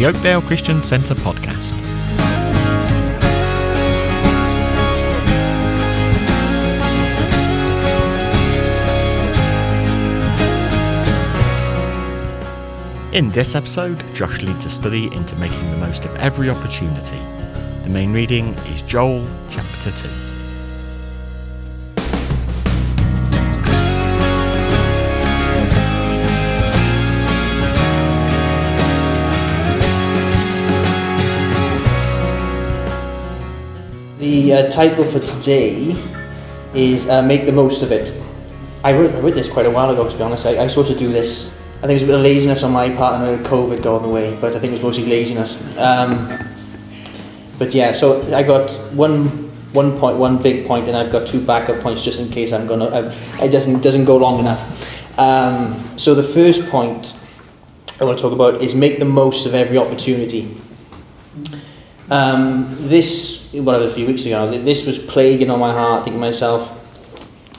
the Oakdale Christian Centre podcast. In this episode, Josh leads a study into making the most of every opportunity. The main reading is Joel chapter 2. The uh, title for today is uh, Make the Most of It. I wrote, I wrote this quite a while ago, to be honest. I, I sort of do this. I think it was a bit of laziness on my part and a COVID got in the way, but I think it was mostly laziness. Um, but yeah, so I got one one point, one big point, and I've got two backup points just in case I'm gonna. I, it doesn't doesn't go long enough. Um, so the first point I want to talk about is make the most of every opportunity. Um, this, whatever, a few weeks ago, th- this was plaguing on my heart, thinking to myself,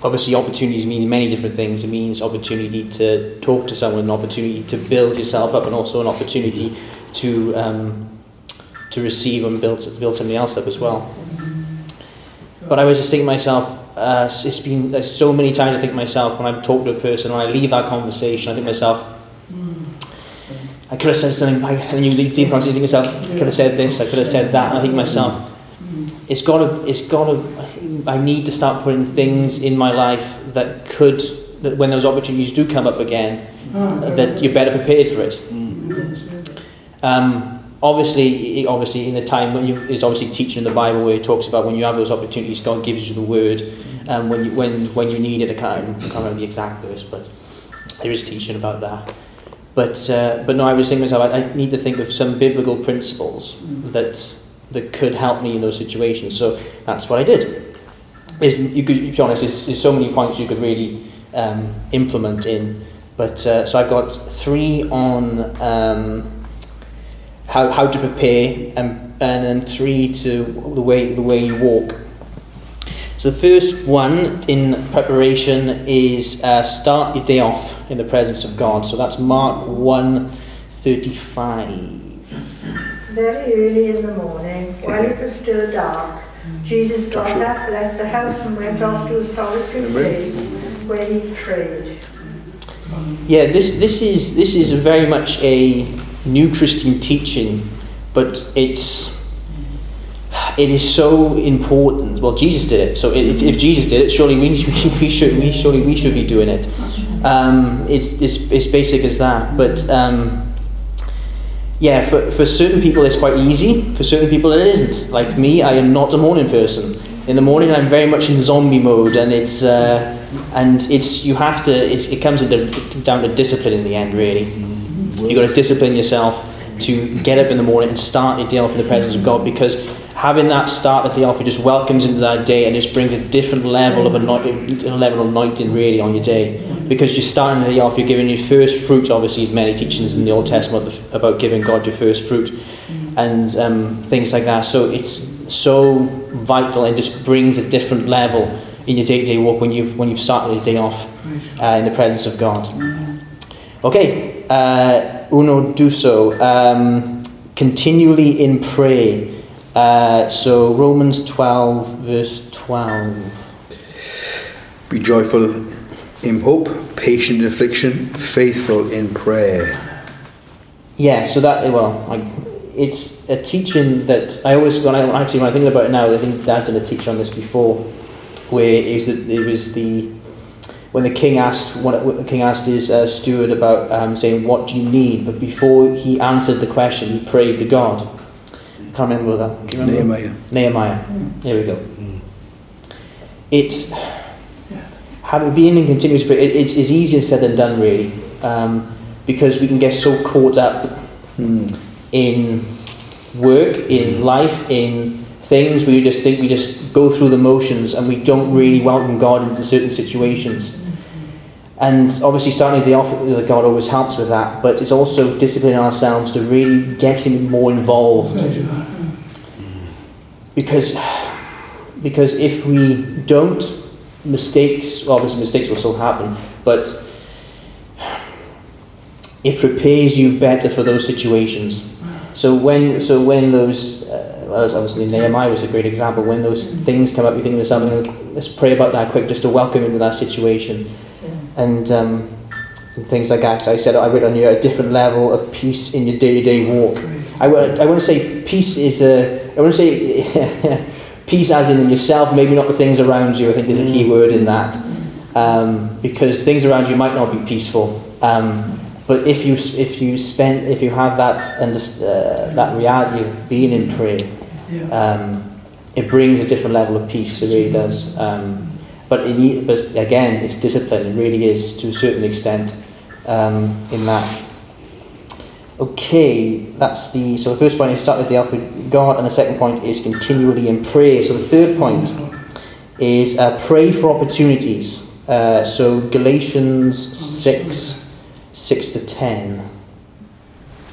obviously opportunities mean many different things. It means opportunity to talk to someone, an opportunity to build yourself up, and also an opportunity to, um, to receive and build, build somebody else up as well. But I was just thinking to myself, uh, it's been there's so many times I think myself, when I talk to a person, when I leave that conversation, I think myself, I could have said something, and you leave deep on you think I could have said this, I could have said that, I think myself, it's got to, it's got to, I need to start putting things in my life that could, that when those opportunities do come up again, that you're better prepared for it. Um, obviously, obviously, in the time when you, there's obviously teaching in the Bible where it talks about when you have those opportunities, God gives you the word, um, when you, when, when you need it, I can't, I can't remember the exact verse, but there is teaching about that. But, uh, but no, I was thinking myself, I, I need to think of some biblical principles that, that could help me in those situations. So that's what I did. There's, you could, to be honest, there's, there's so many points you could really um, implement in. But uh, so I've got three on um, how, how to prepare, and, and then three to the way the way you walk. So the first one in preparation is uh, start your day off in the presence of God. So that's Mark 1 35. Very early in the morning, while it was still dark, Jesus got up, left the house, and went off to a solitary place where he prayed. Yeah, this, this, is, this is very much a new Christian teaching, but it's it is so important. Well, Jesus did it, so it, if Jesus did it, surely we, we should we surely we should be doing it. Um, it's, it's it's basic as that, but um, yeah, for, for certain people it's quite easy. For certain people it isn't. Like me, I am not a morning person. In the morning, I'm very much in zombie mode, and it's uh, and it's you have to. It comes down to discipline in the end, really. You've got to discipline yourself to get up in the morning and start your day off in the presence of God because having that start of the it just welcomes into that day and just brings a different level of anointing, level of anointing really on your day. Because you're starting the off, you're giving your first fruit. Obviously, there's many teachings in the Old Testament about giving God your first fruit and um, things like that. So it's so vital and just brings a different level in your day-to-day walk when you've when you've started your day off uh, in the presence of God. Okay, uh, uno duso. Um, continually in prayer. Uh, so Romans 12, verse 12. Be joyful in hope, patient in affliction, faithful in prayer. Yeah, so that, well, like, it's a teaching that I always, when I actually, when I think about it now, I think Dad's done a teach on this before, where it was the, it was the when the king asked what the king asked his uh, steward about um, saying what do you need, but before he answered the question, he prayed to God. I can't remember that. Can you remember? Nehemiah. Nehemiah. There we go. It's having being in continuous prayer. It, it's, it's easier said than done, really, um, because we can get so caught up Hmm. in work, in life, in things. We just think we just go through the motions and we don't really welcome God into certain situations. And obviously, starting the off with God always helps with that, but it's also disciplining ourselves to really get Him more involved. Because, because if we don't, mistakes, well, obviously, mistakes will still happen, but it prepares you better for those situations. So when so when those uh, well, obviously Nehemiah was a great example. When those things come up, you think to something, let's pray about that quick, just to welcome into that situation, and, um, and things like that. So I said I read on you a different level of peace in your day-to-day walk. I, I want to say peace is a. I want to say peace as in yourself, maybe not the things around you. I think is a key word in that, um, because things around you might not be peaceful. Um, but if you if you spend if you have that and uh, that reality of being in prayer, um, it brings a different level of peace. It really does. Um, but it, but again, it's discipline. It really is to a certain extent um, in that. Okay, that's the so the first point is start with the alpha God, and the second point is continually in prayer. So the third point is uh, pray for opportunities. Uh, so Galatians six 6 to 10.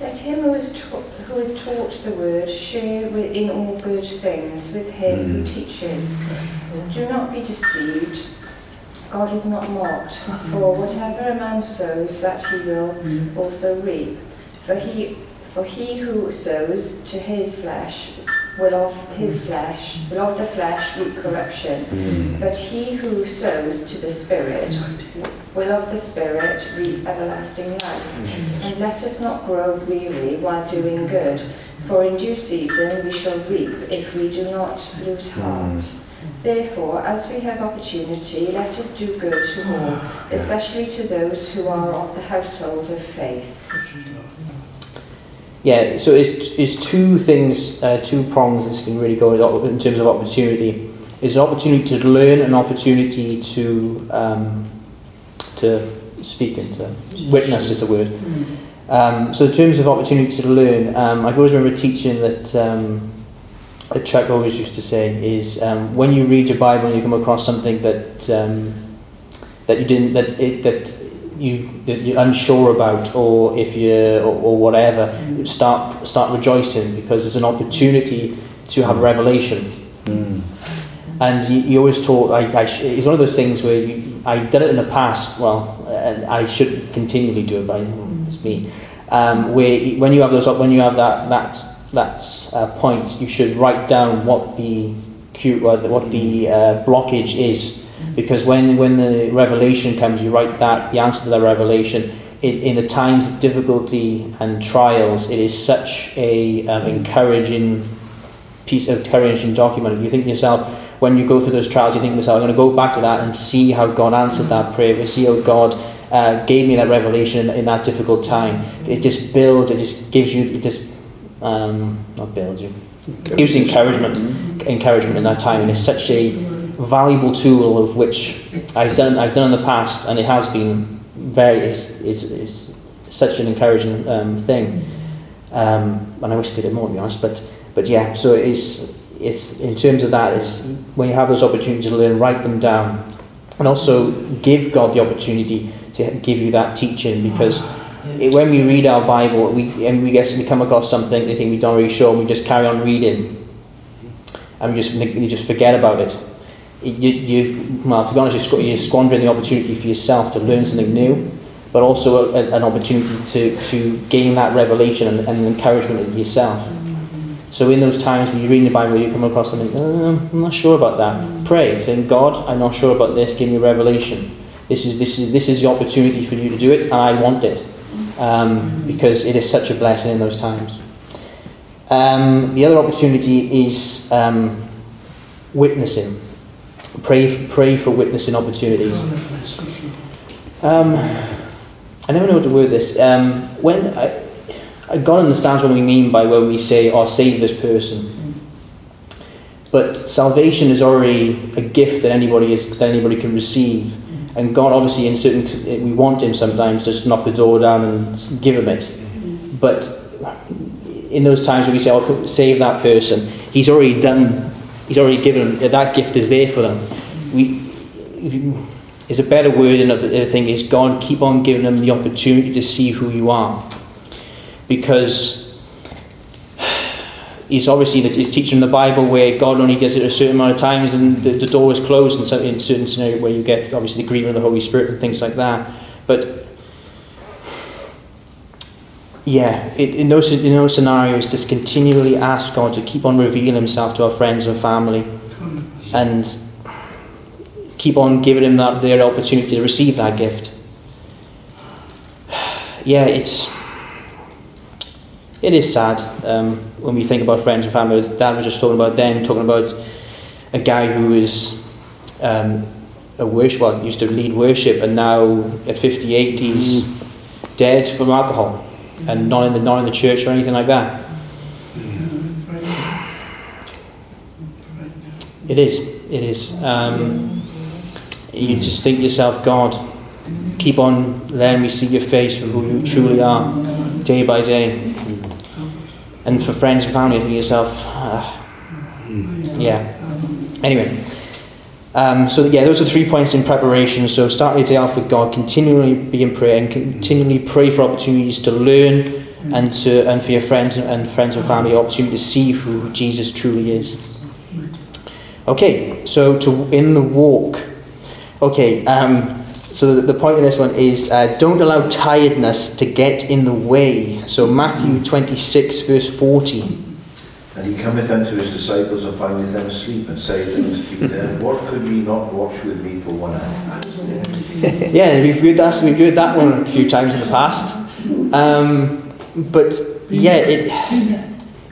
Let him who is, ta- who is taught the word share in all good things with him mm. who teaches. Do not be deceived. God is not mocked, for whatever a man sows, that he will also reap. For he, for he who sows to his flesh will of his flesh, will of the flesh reap corruption. Mm. But he who sows to the Spirit will of the Spirit reap everlasting life. Mm. And let us not grow weary while doing good, for in due season we shall reap if we do not lose mm. Heart. Therefore, as we have opportunity, let us do good to all, especially to those who are of the household of faith yeah, so it's, it's two things, uh, two prongs this can really go in terms of opportunity. It's an opportunity to learn, an opportunity to um, to speak and to witness is the word. Um, so in terms of opportunity to learn, um, I always remember teaching that a Chuck always used to say is um, when you read your Bible and you come across something that um, that you didn't that it, that you that you're unsure about or if you or, or whatever mm. start start rejoicing because there's an opportunity to have a revelation mm. and he, you always talk I, I, it's one of those things where you, I've done it in the past well and I should continually do it but it's me um, where when you have those when you have that that that uh, point you should write down what the what the uh, blockage is because when, when the revelation comes, you write that, the answer to that revelation. In, in the times of difficulty and trials, it is such a um, encouraging piece of encouraging document. You think to yourself, when you go through those trials, you think to yourself, I'm going to go back to that and see how God answered that prayer. See how God uh, gave me that revelation in that difficult time. It just builds, it just gives you, it just, um, builds you, gives encouragement, encouragement in that time. And it's such a valuable tool of which I've done I've done in the past, and it has been very it's, it's, it's such an encouraging um, thing. Um, and I wish I did it more, to be honest. But but yeah, so it's it's in terms of that is when you have those opportunities to learn, write them down, and also give God the opportunity to give you that teaching because. When we read our Bible, we and we guess we come across something, they think we don't really sure, and we just carry on reading, and we just we just forget about it you, you, well, to be honest, you're squandering the opportunity for yourself to learn something new, but also a, an opportunity to, to gain that revelation and, and encouragement in yourself. So in those times when you're reading the Bible, you come across something, oh, I'm not sure about that. Pray, saying, God, I'm not sure about this. Give me revelation. This is this is this is the opportunity for you to do it, and I want it um, because it is such a blessing in those times. Um, the other opportunity is um, witnessing. Pray, pray for witnessing opportunities. Um, I never know what to word this. Um, when I, God understands what we mean by when we say, "Oh, save this person." But salvation is already a gift that anybody is that anybody can receive, and God obviously in certain we want Him sometimes to just knock the door down and give Him it. But in those times when we say, "Oh, save that person," He's already done He's already given that gift is there for them. We, is a better word than the thing is God keep on giving them the opportunity to see who you are. Because he's obviously he's teaching the Bible where God only gives it a certain amount of times and the, the door is closed in, some, in certain scenario where you get obviously the grieving of the Holy Spirit and things like that. But yeah, it, in those in those scenarios, just continually ask God to keep on revealing Himself to our friends and family, and keep on giving Him that their opportunity to receive that gift. Yeah, it's it is sad um, when we think about friends and family. Dad was just talking about them, talking about a guy who is um, a worship, well, used to lead worship, and now at 58 he's dead from alcohol and not in the not in the church or anything like that. It is. It is. Um, you just think to yourself, God, keep on letting me see your face for who you truly are, day by day. And for friends and family, to yourself, ah, yeah. Anyway, um, so yeah, those are three points in preparation. So starting your day off with God, continually be in prayer, and continually pray for opportunities to learn, and to and for your friends and friends and family opportunity to see who Jesus truly is. Okay, so to in the walk. Okay, um, so the, the point of this one is uh, don't allow tiredness to get in the way. So Matthew twenty six verse forty. And he cometh unto his disciples and findeth them asleep, and saith unto Peter, What could we not watch with me for one hour? yeah, we've heard, that, we've heard that one a few times in the past. Um, but yeah, it,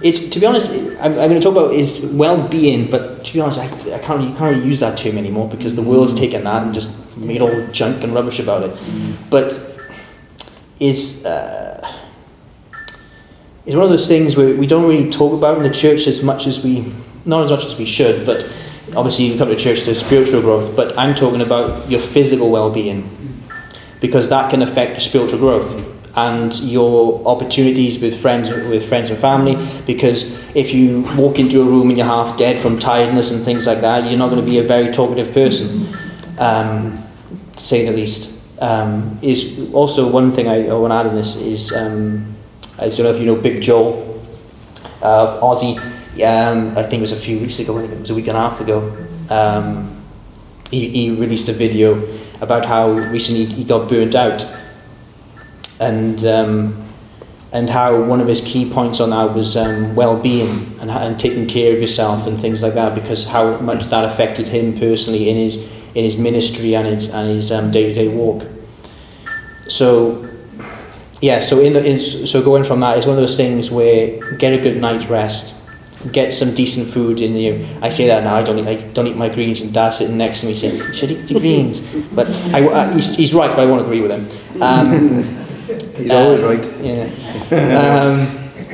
it's to be honest, I'm, I'm going to talk about is well-being. But to be honest, I, I can't you can't really use that term anymore because the world's taken that and just made all junk and rubbish about it. But it's. Uh, it's one of those things where we don't really talk about in the church as much as we, not as much as we should, but obviously you come to church to spiritual growth, but I'm talking about your physical well-being because that can affect your spiritual growth and your opportunities with friends with friends and family because if you walk into a room and you're half dead from tiredness and things like that you're not going to be a very talkative person um, say the least um, is also one thing I, I want to add in this is um, I don't know if you know Big Joel uh, of Aussie. Um, I think it was a few weeks ago, it was a week and a half ago. Um, he, he released a video about how recently he got burnt out, and um, and how one of his key points on that was um, well-being and, and taking care of yourself and things like that, because how much that affected him personally in his in his ministry and his and his um, day-to-day walk. So yeah, so in the in, so going from that is one of those things where get a good night's rest, get some decent food in you. I say that now. I don't eat. I don't eat my greens, and Dad's sitting next to me saying, "You should eat your greens." But I, I, he's, he's right, but I won't agree with him. Um, He's always right. Yeah. Um,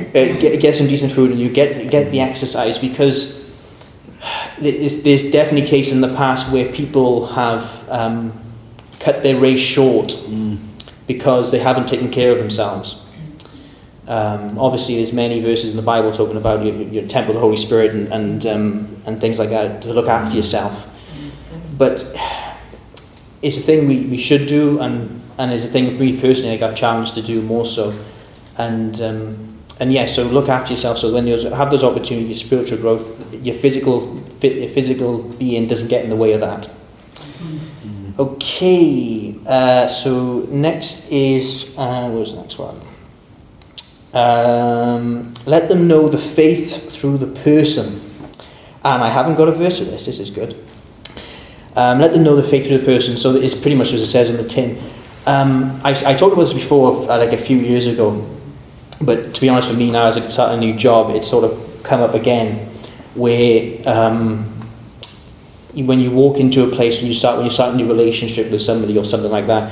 uh, get, get some decent food, and you get get the exercise because there's, there's definitely cases in the past where people have um, cut their race short because they haven't taken care of themselves. Um, obviously, there's many verses in the Bible talking about your, your temple of the Holy Spirit and and, um, and things like that to look after yourself. But it's a thing we, we should do, and and it's a thing for me personally I got challenged to do more so. And um, and yeah, so look after yourself. So when you have those opportunities, spiritual growth, your physical your physical being doesn't get in the way of that. Okay, uh, so next is, uh, where's the next one? Um, let them know the faith through the person. And I haven't got a verse for this, this is good. Um, let them know the faith through the person, so it's pretty much as it says in the tin. Um, I, I talked about this before, uh, like a few years ago, but to be honest with me now, as I start a new job, it's sort of come up again, where um, when you walk into a place and you start when you start a new relationship with somebody or something like that,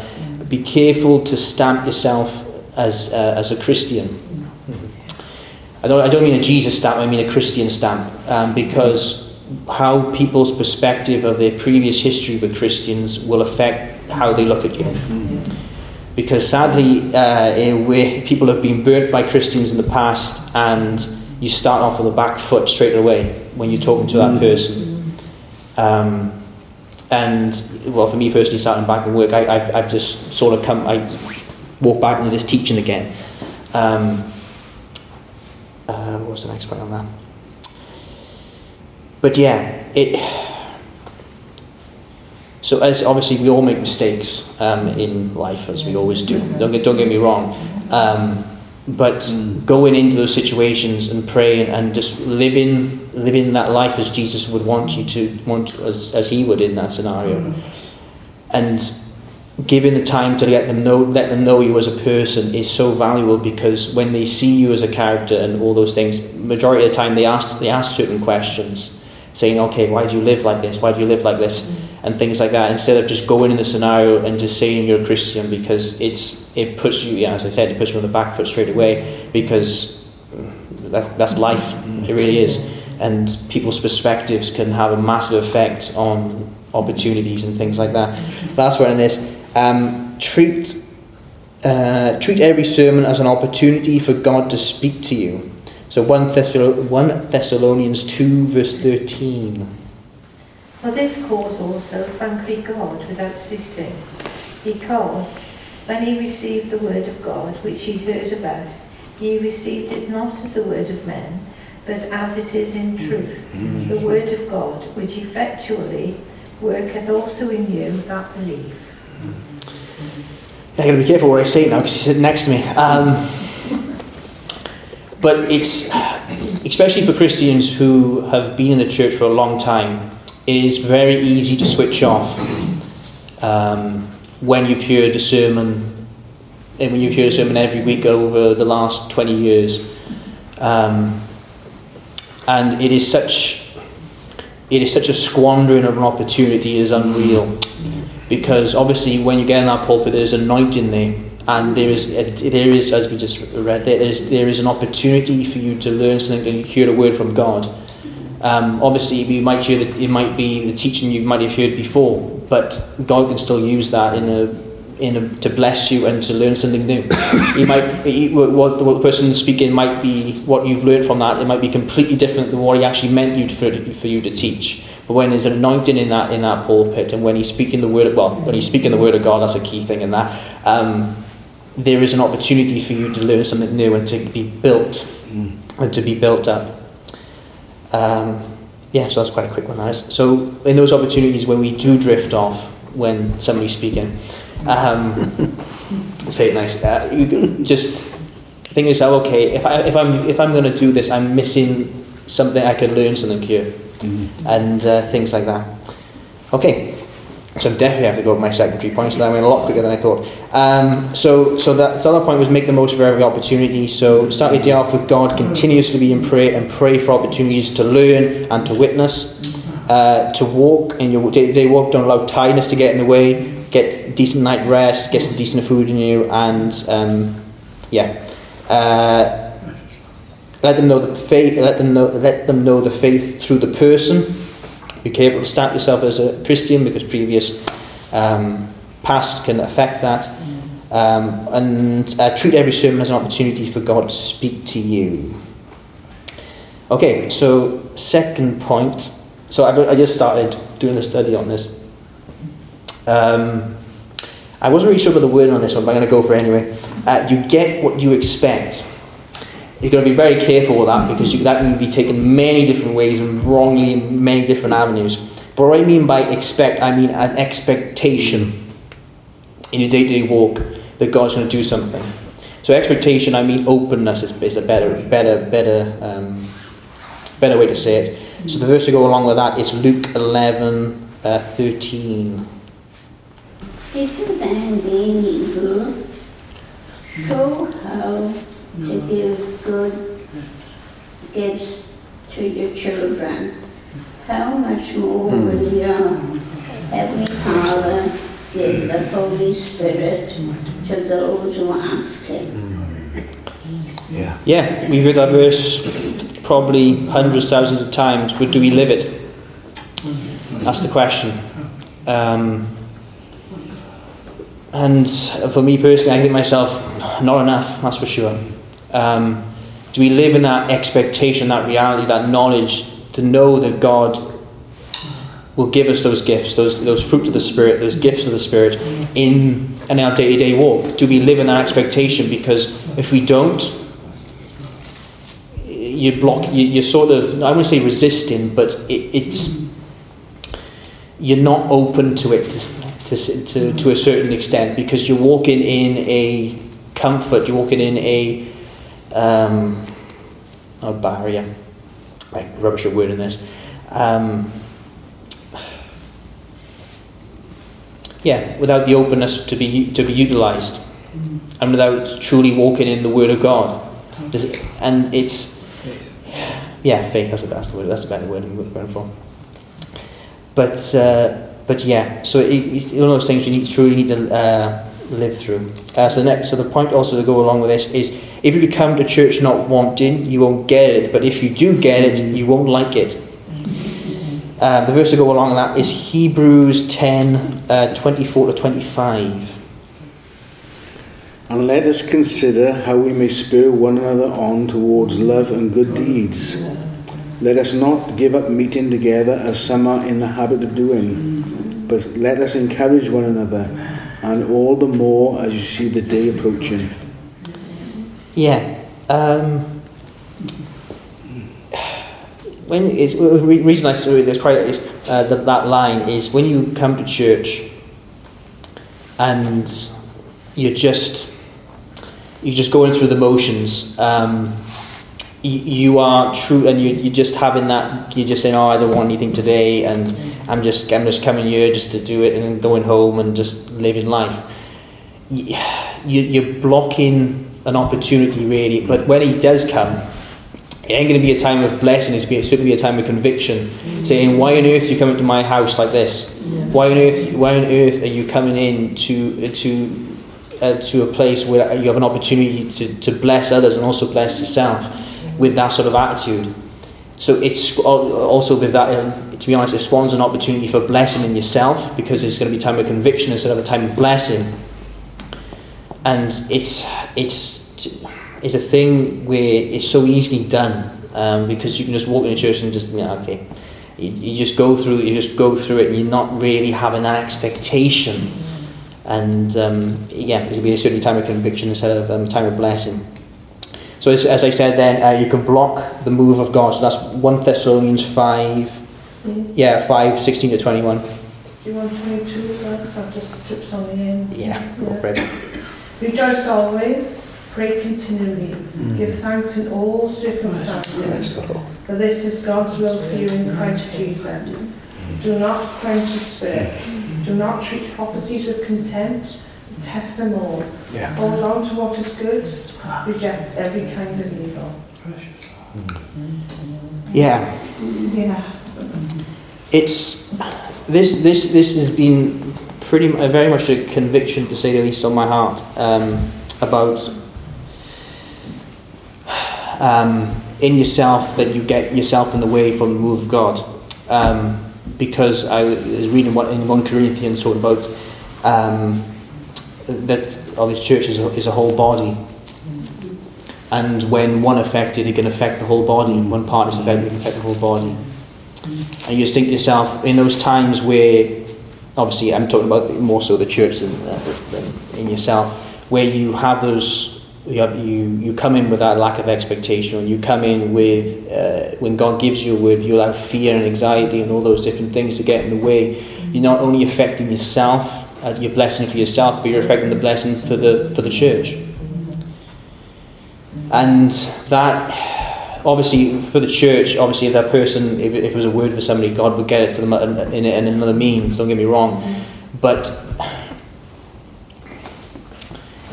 be careful to stamp yourself as uh, as a Christian. I don't I don't mean a Jesus stamp. I mean a Christian stamp um, because how people's perspective of their previous history with Christians will affect how they look at you. Because sadly, uh, where people have been burnt by Christians in the past, and you start off with a back foot straight away when you're talking to that person. Um, and well, for me personally, starting back in work, I, have I've just sort of come, I walk back into this teaching again. Um, uh, what was the next point on that? But yeah, it. So as obviously we all make mistakes um, in life, as we always do. Don't get don't get me wrong. Um, but going into those situations and praying and just living living that life as Jesus would want you to want as, as he would in that scenario. And giving the time to let them know let them know you as a person is so valuable because when they see you as a character and all those things majority of the time they ask they ask certain questions saying okay why do you live like this? Why do you live like this and things like that instead of just going in the scenario and just saying you're a Christian because it's it puts you yeah as I said it puts you on the back foot straight away because that, that's life. It really is. And people's perspectives can have a massive effect on opportunities and things like that. Last one in this. Um, treat uh, treat every sermon as an opportunity for God to speak to you. So 1, Thessal- 1 Thessalonians 2 verse 13 For this cause also thank we God without ceasing, because when ye received the word of God, which ye heard of us, ye received it not as the word of men, but as it is in truth, the word of God, which effectually worketh also in you that believe. I gotta be careful what I say it now because he's sitting next to me. Um, but it's, especially for Christians who have been in the church for a long time, is very easy to switch off um, when you've heard a sermon, and when you've heard a sermon every week over the last 20 years. Um, and it is such, it is such a squandering of an opportunity is unreal because obviously when you get in that pulpit there's anointing there and there is there is as we just read there there is, there is an opportunity for you to learn something and hear a word from God um, obviously you might hear that it might be the teaching you might have heard before but God can still use that in a in a, to bless you and to learn something new. He might he, what, what the person speaking might be what you've learned from that. It might be completely different than what he actually meant you for, for you to teach. But when there's anointing in that in that pulpit, and when he's speaking the word of well, when he's speaking the word of God, that's a key thing in that. Um, there is an opportunity for you to learn something new and to be built and to be built up. Um, yeah, so that's quite a quick one, that is. So in those opportunities when we do drift off, when somebody's speaking, um, say it nice. Uh, you can just think yourself, okay, if I if I'm if I'm going to do this, I'm missing something. I could learn something here, and uh, things like that. Okay, so I definitely have to go with my secondary points. So that went a lot quicker than I thought. Um, so so that so other point was make the most of every opportunity. So start your day off with God, continuously be in prayer and pray for opportunities to learn and to witness. Uh, to walk in your day-to-day walk, don't allow tiredness to get in the way. Get decent night rest, get some decent food in you, and um, yeah, uh, let them know the faith. Let them know. Let them know the faith through the person. Be careful to stamp yourself as a Christian because previous um, past can affect that. Um, and uh, treat every sermon as an opportunity for God to speak to you. Okay, so second point. So I, I just started doing a study on this. Um, I wasn't really sure about the word on this one, but I'm going to go for it anyway. Uh, you get what you expect. You've got to be very careful with that because you, that can be taken many different ways and wrongly in many different avenues. But what I mean by expect, I mean an expectation in your day-to-day walk that God's going to do something. So expectation, I mean openness is, is a better, better, better, um, better way to say it. So the verse to go along with that is Luke 11, uh, 13. If you then, being evil, show how to give good gifts to your children, how much more will your Heavenly Father give the Holy Spirit to those who ask Him? Yeah. Yeah, we've heard that verse probably hundreds, thousands of times, but do we live it? That's the question. Um, and for me personally, I think myself, not enough, that's for sure. Um, do we live in that expectation, that reality, that knowledge to know that God will give us those gifts, those, those fruit of the Spirit, those gifts of the Spirit in, in our day to day walk? Do we live in that expectation? Because if we don't, you block, you, you're sort of, I wouldn't say resisting, but it, it's, you're not open to it to, to, to a certain extent because you're walking in a comfort, you're walking in a, um, a barrier. Like rubbish a word in this. Um, yeah, without the openness to be to be utilised, and without truly walking in the Word of God. It- And it's yeah, faith. That's the best word. That's the better word I'm going for. But uh, but yeah, so it, it's one of those things we need truly need to uh, live through. Uh, so the next, so the point also to go along with this is if you come to church not wanting, you won't get it. But if you do get it, you won't like it. Uh, the verse to go along that is Hebrews 10, uh, 24 to 25. And let us consider how we may spur one another on towards love and good deeds. Let us not give up meeting together as some are in the habit of doing, but let us encourage one another, and all the more as you see the day approaching. Yeah. Um, when it's, the reason I saw there's quite is, uh, that, that line is when you come to church and you're just you're just going through the motions. Um, you, are true, and you, you're just having that. You're just saying, "Oh, I don't want anything today," and I'm just I'm just coming here just to do it, and going home and just living life. You, you're blocking an opportunity, really. But when he does come, it ain't going to be a time of blessing. It's going to be a time of conviction, saying, "Why on earth are you coming to my house like this? Why on earth? Why on earth are you coming in to to uh, to a place where you have an opportunity to, to bless others and also bless yourself with that sort of attitude?" So it's also with that. Um, to be honest, it spawns an opportunity for blessing in yourself because it's going to be a time of conviction instead of a time of blessing. And it's it's it's a thing where it's so easily done um, because you can just walk in a church and just yeah okay. You, you just go through you just go through it and you're not really having that expectation. And um, yeah it'll be a certain time of conviction instead of um, time of blessing. So as, as I said then uh, you can block the move of God. So that's 1 Thessalonians 5 yeah 5 16 to 21 Do you want 22 as well? Because I've just tripped on the end. yeah go for it Rejoice always, pray continually, mm. give thanks in all circumstances, for this is God's will for you in Christ Jesus. Mm. Do not quench the spirit, do not treat prophecies with contempt, test them all. Yeah. Hold on to what is good, reject every kind of evil. Mm. yeah Yeah. it's this this this has been pretty very much a conviction to say the least on my heart um, about um, in yourself that you get yourself in the way from the move of God. Um, because I was reading what in 1 Corinthians talked about um, that all this church is a, whole body. And when one affected it can affect the whole body. One part is affected it can affect the whole body. And you just think to yourself, in those times where, obviously, I'm talking about more so the church than, uh, than in yourself, where you have those, you, have, you, you come in with that lack of expectation, you come in with, uh, when God gives you a word, you'll have fear and anxiety and all those different things to get in the way. You're not only affecting yourself, uh, you're blessing for yourself, but you're affecting the blessing for the, for the church. And that obviously for the church, obviously if that person, if, if it was a word for somebody, God would get it to them in, in, another means. Don't get me wrong, but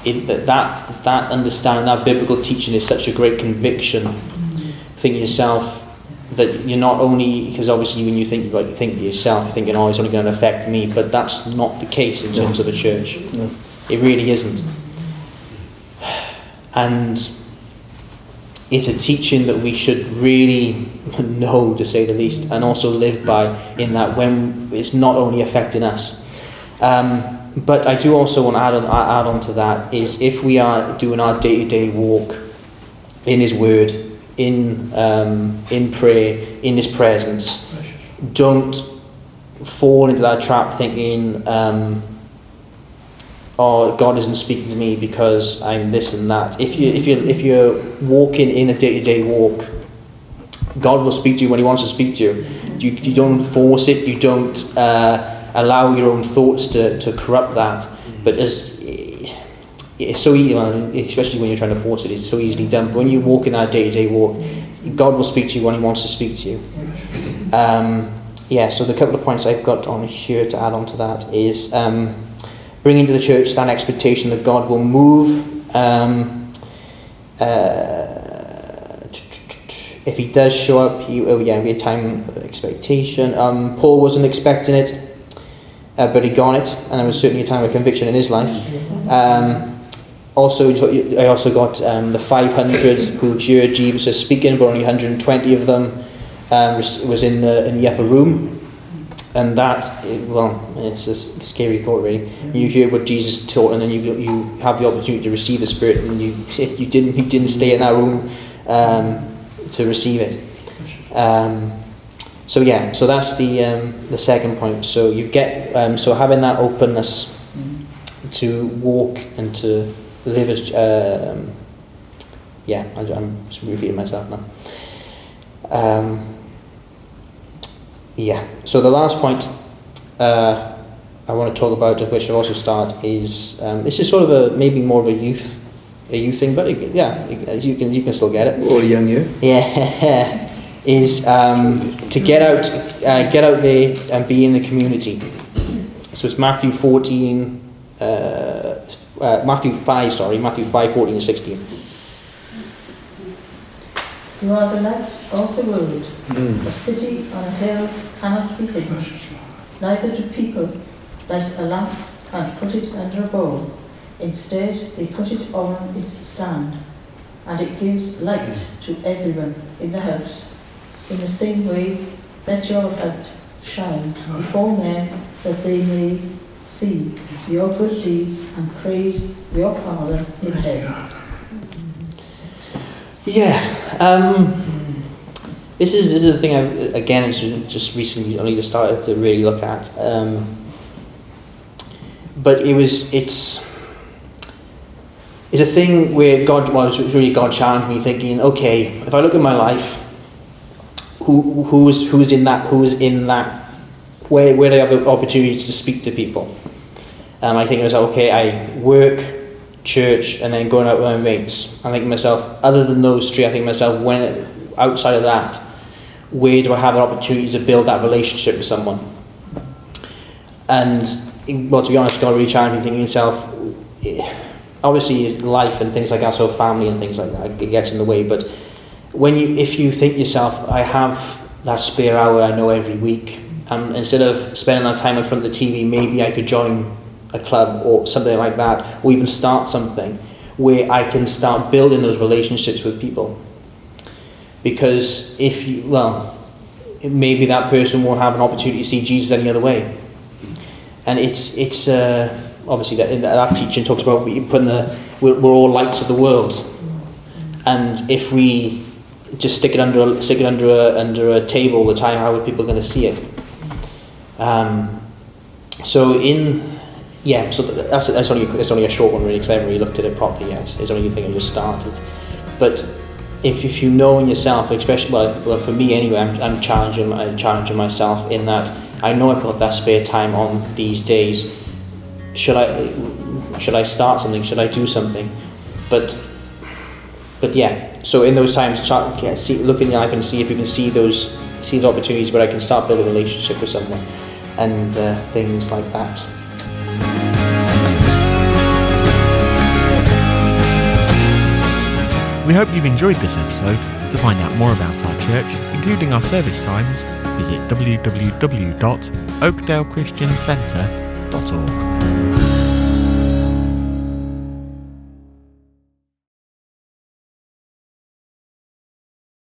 it, that that that understanding, that biblical teaching is such a great conviction. Thinking yourself that you're not only because obviously when you think about you think to yourself, you're thinking, oh, it's only going to affect me, but that's not the case in terms of the church. No. It really isn't. And it's a teaching that we should really know, to say the least, and also live by in that when it's not only affecting us. Um, but I do also want to add on, add on to that is if we are doing our day to day walk in His Word, in um, in prayer, in His presence, don't fall into that trap thinking, um, "Oh, God isn't speaking to me because I'm this and that." If you if you if you're walking in a day to day walk, God will speak to you when He wants to speak to you. You, you don't force it. You don't uh, allow your own thoughts to, to corrupt that. But as it's so easy, especially when you're trying to force it, it's so easily done. But when you walk in that day-to-day walk, God will speak to you when He wants to speak to you. Um, yeah, so the couple of points I've got on here to add on to that is um, bringing to the church that expectation that God will move. Um, uh, if he does show up, he, oh yeah, be a time of expectation. Um, Paul wasn't expecting it, uh, but he got it, and there was certainly a time of conviction in his life. Um, also, I also got um, the 500 who heard Jesus speaking, but only 120 of them um, was in the in the upper room. And that, well, it's a scary thought, really. You hear what Jesus taught, and then you you have the opportunity to receive the Spirit, and you you didn't you didn't stay in that room um, to receive it. Um, so yeah, so that's the um, the second point. So you get um, so having that openness to walk and to live as um, yeah, I, I'm just repeating myself now. Yeah. So the last point uh, I want to talk about, of which I also start, is um, this is sort of a maybe more of a youth a youth thing, but it, yeah, it, you can you can still get it. Or young you. Yeah. is um, to get out, uh, get out there and be in the community. So it's Matthew 14, uh, uh, Matthew 5, sorry, Matthew 5, 14 and 16. You are the light of the world. Mm. A city on a hill cannot be hidden. Neither do people light a lamp and put it under a bowl. Instead, they put it on its stand, and it gives light to everyone in the house. In the same way, let your light shine before men, that they may see your good deeds and praise your Father in heaven. Yeah. Um, this is, this is the thing I again just recently only just started to really look at. Um, but it was it's it's a thing where God well, was really God challenged me thinking, okay, if I look at my life, who who's who's in that who's in that where where do I have the opportunity to speak to people? Um, I think it was okay, I work, church, and then going out with my mates. I think myself, other than those three, I think myself, when outside of that, where do I have an opportunity to build that relationship with someone? And, well, to be honest, got really challenging thinking yourself. Eh, obviously life and things like that, so family and things like that, it gets in the way, but when you, if you think yourself, I have that spare hour I know every week, and instead of spending that time in front of the TV, maybe I could join a club or something like that, or even start something where I can start building those relationships with people. Because if you, well, maybe that person won't have an opportunity to see Jesus any other way. And it's, it's uh, obviously that, that teaching talks about putting the, we're, we're all lights of the world. And if we just stick it under a, stick it under a, under a table all the time, how are people going to see it? Um, so in yeah, so that's, that's only it's only a short one really because I haven't really looked at it properly yet. It's only a thing I just started. But if, if you know in yourself, especially well, well for me anyway, I'm, I'm challenging I'm challenging myself in that I know I've got that spare time on these days. Should I should I start something? Should I do something? But but yeah, so in those times, start, yeah, see, look in your life and see if you can see those see the opportunities where I can start building a relationship with someone and uh, things like that. We hope you've enjoyed this episode. To find out more about our church, including our service times, visit www.oakdalechristiancentre.org.